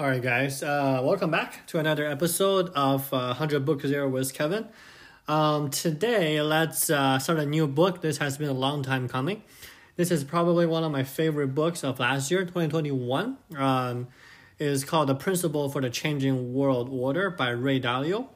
All right, guys. Uh, welcome back to another episode of uh, 100 Book Zero with Kevin. Um, today, let's uh, start a new book. This has been a long time coming. This is probably one of my favorite books of last year, 2021. Um, it is called The Principle for the Changing World Order by Ray Dalio.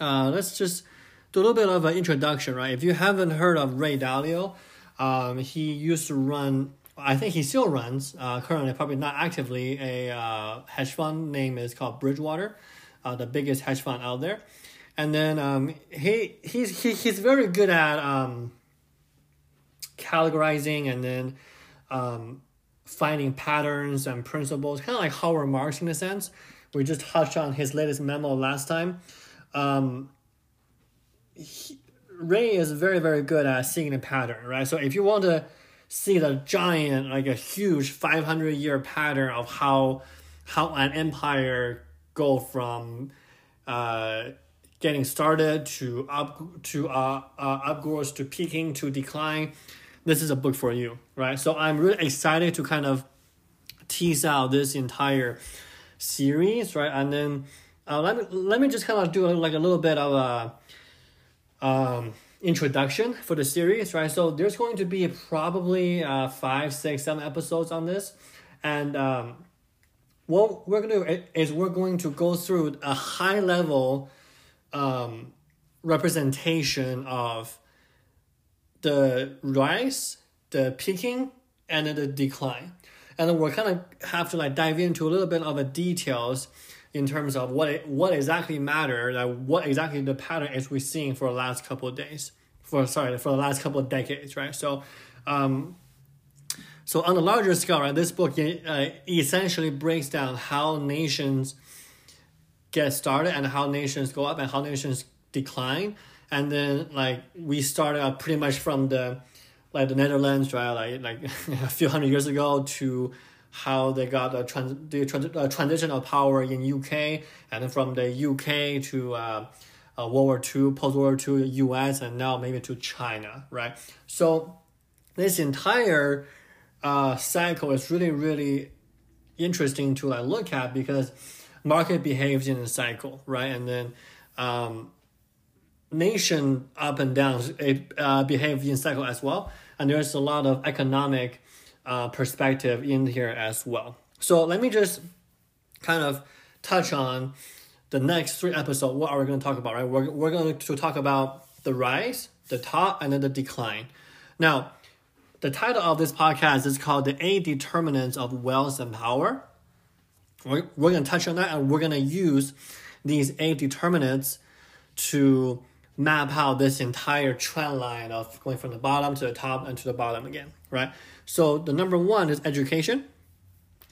Uh, let's just do a little bit of an introduction, right? If you haven't heard of Ray Dalio, um, he used to run I think he still runs uh, currently, probably not actively, a uh, hedge fund name is called Bridgewater, uh, the biggest hedge fund out there. And then um, he he's he, he's very good at um, categorizing and then um, finding patterns and principles, kind of like Howard Marks in a sense. We just touched on his latest memo last time. Um, he, Ray is very very good at seeing a pattern, right? So if you want to see the giant, like a huge 500 year pattern of how how an empire go from uh, getting started to up to uh, uh, upgrowth to peaking to decline. This is a book for you, right? So I'm really excited to kind of tease out this entire series, right? And then uh, let me let me just kind of do like a little bit of a um, introduction for the series, right? So there's going to be probably uh, five, six, seven episodes on this, and um, what we're gonna do is we're going to go through a high level um, representation of the rise, the peaking, and then the decline, and then we're kind of have to like dive into a little bit of the details in terms of what it, what exactly matter, like what exactly the pattern is we're seeing for the last couple of days, for sorry for the last couple of decades, right? So, um, so on a larger scale, right, this book uh, essentially breaks down how nations get started and how nations go up and how nations decline, and then like we started out pretty much from the like the Netherlands, right, like like a few hundred years ago to how they got the, trans- the trans- uh, transition of power in UK, and from the UK to uh, uh, World War II, post World War II, US, and now maybe to China, right? So this entire uh, cycle is really, really interesting to like look at because market behaves in a cycle, right? And then um, nation up and down it uh, behave in cycle as well, and there's a lot of economic uh, perspective in here as well. So let me just kind of touch on the next three episodes. What are we going to talk about? Right, we're we're going to talk about the rise, the top, and then the decline. Now, the title of this podcast is called "The Eight Determinants of Wealth and Power." We're, we're going to touch on that, and we're going to use these eight determinants to map out this entire trend line of going from the bottom to the top and to the bottom again, right? So the number one is education.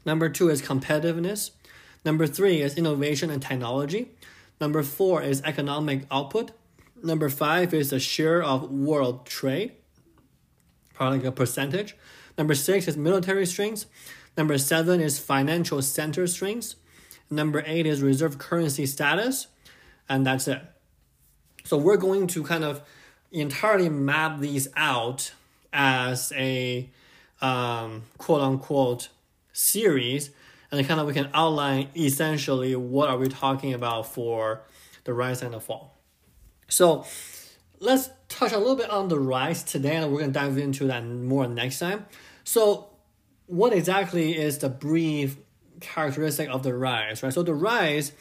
Number two is competitiveness. Number three is innovation and technology. Number four is economic output. Number five is the share of world trade, probably like a percentage. Number six is military strength. Number seven is financial center strength. Number eight is reserve currency status. And that's it. So we're going to kind of entirely map these out as a um, quote unquote series, and kind of we can outline essentially what are we talking about for the rise and the fall. So let's touch a little bit on the rise today, and we're gonna dive into that more next time. So what exactly is the brief characteristic of the rise, right? So the rise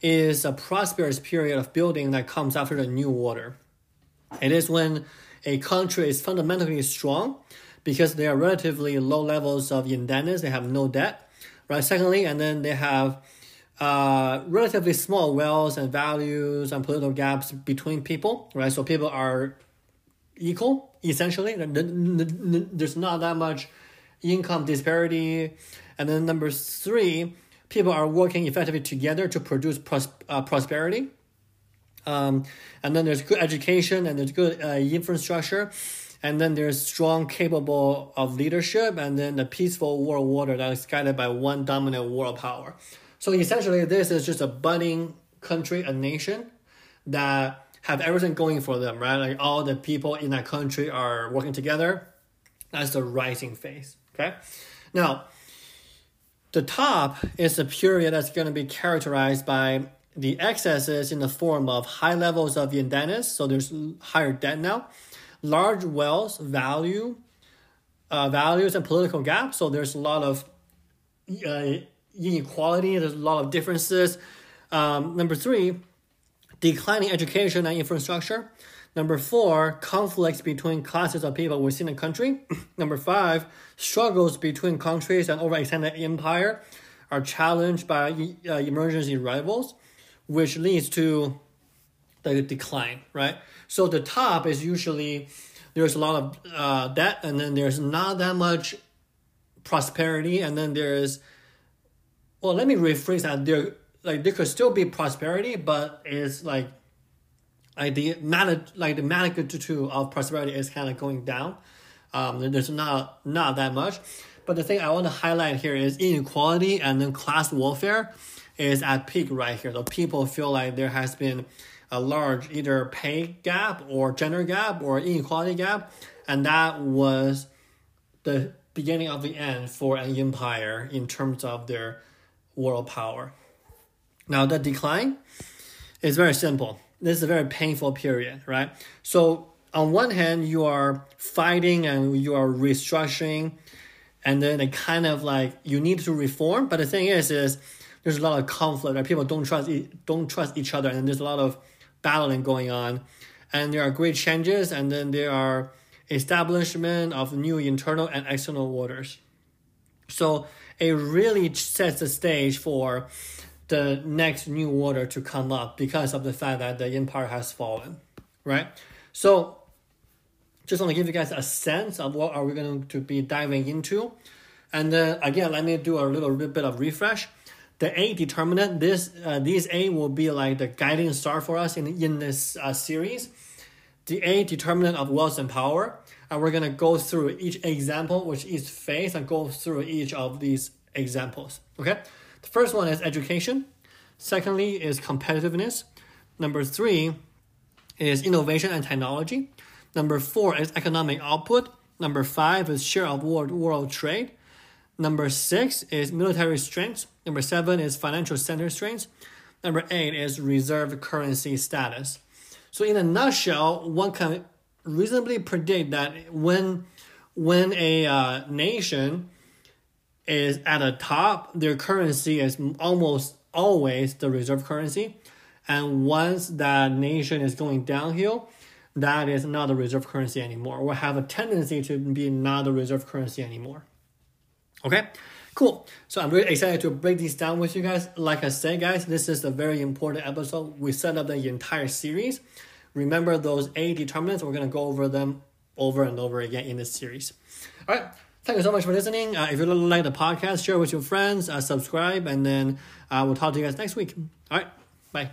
is a prosperous period of building that comes after the new order. It is when a country is fundamentally strong because they are relatively low levels of indebtedness, they have no debt, right? Secondly, and then they have uh, relatively small wealth and values and political gaps between people, right? So people are equal essentially. There's not that much income disparity. And then number three, people are working effectively together to produce pros- uh, prosperity. Um, and then there's good education and there's good uh, infrastructure. And then there's strong, capable of leadership, and then the peaceful world order that is guided by one dominant world power. So essentially, this is just a budding country, a nation that have everything going for them, right? Like all the people in that country are working together. That's the rising phase. Okay. Now, The top is a period that's going to be characterized by the excesses in the form of high levels of indebtedness, so there's higher debt now, large wealth value, uh, values and political gaps. So there's a lot of uh, inequality. There's a lot of differences. Um, number three, declining education and infrastructure. Number four, conflicts between classes of people within a country. Number five, struggles between countries and overextended empire are challenged by uh, emergency rivals, which leads to the decline, right? So the top is usually there's a lot of uh, debt, and then there's not that much prosperity, and then there's well, let me rephrase that. There like there could still be prosperity, but it's like like the like the magnitude of prosperity is kind of going down. Um, there's not not that much, but the thing I want to highlight here is inequality and then class warfare is at peak right here. So people feel like there has been a large either pay gap or gender gap or inequality gap, and that was the beginning of the end for an empire in terms of their world power. Now the decline is very simple. This is a very painful period, right? So on one hand, you are fighting and you are restructuring, and then they kind of like you need to reform. But the thing is, is there's a lot of conflict. Right? People don't trust don't trust each other, and there's a lot of battling going on, and there are great changes, and then there are establishment of new internal and external orders. So it really sets the stage for the next new order to come up because of the fact that the empire has fallen, right? So just want to give you guys a sense of what are we going to be diving into. And then again, let me do a little bit of refresh the A determinant, this uh, these A will be like the guiding star for us in, in this uh, series. The A determinant of wealth and power. And we're going to go through each example, which is phase, and go through each of these examples. Okay? The first one is education. Secondly is competitiveness. Number three is innovation and technology. Number four is economic output. Number five is share of world, world trade. Number six is military strength. Number seven is financial center strength. Number eight is reserve currency status. So in a nutshell, one can reasonably predict that when when a uh, nation is at the top, their currency is almost always the reserve currency. And once that nation is going downhill, that is not the reserve currency anymore, or have a tendency to be not the reserve currency anymore. Okay, cool. So I'm really excited to break these down with you guys. Like I said, guys, this is a very important episode. We set up the entire series. Remember those A determinants. We're going to go over them over and over again in this series. All right. Thank you so much for listening. Uh, if you like the podcast, share with your friends, uh, subscribe, and then uh, we'll talk to you guys next week. All right. Bye.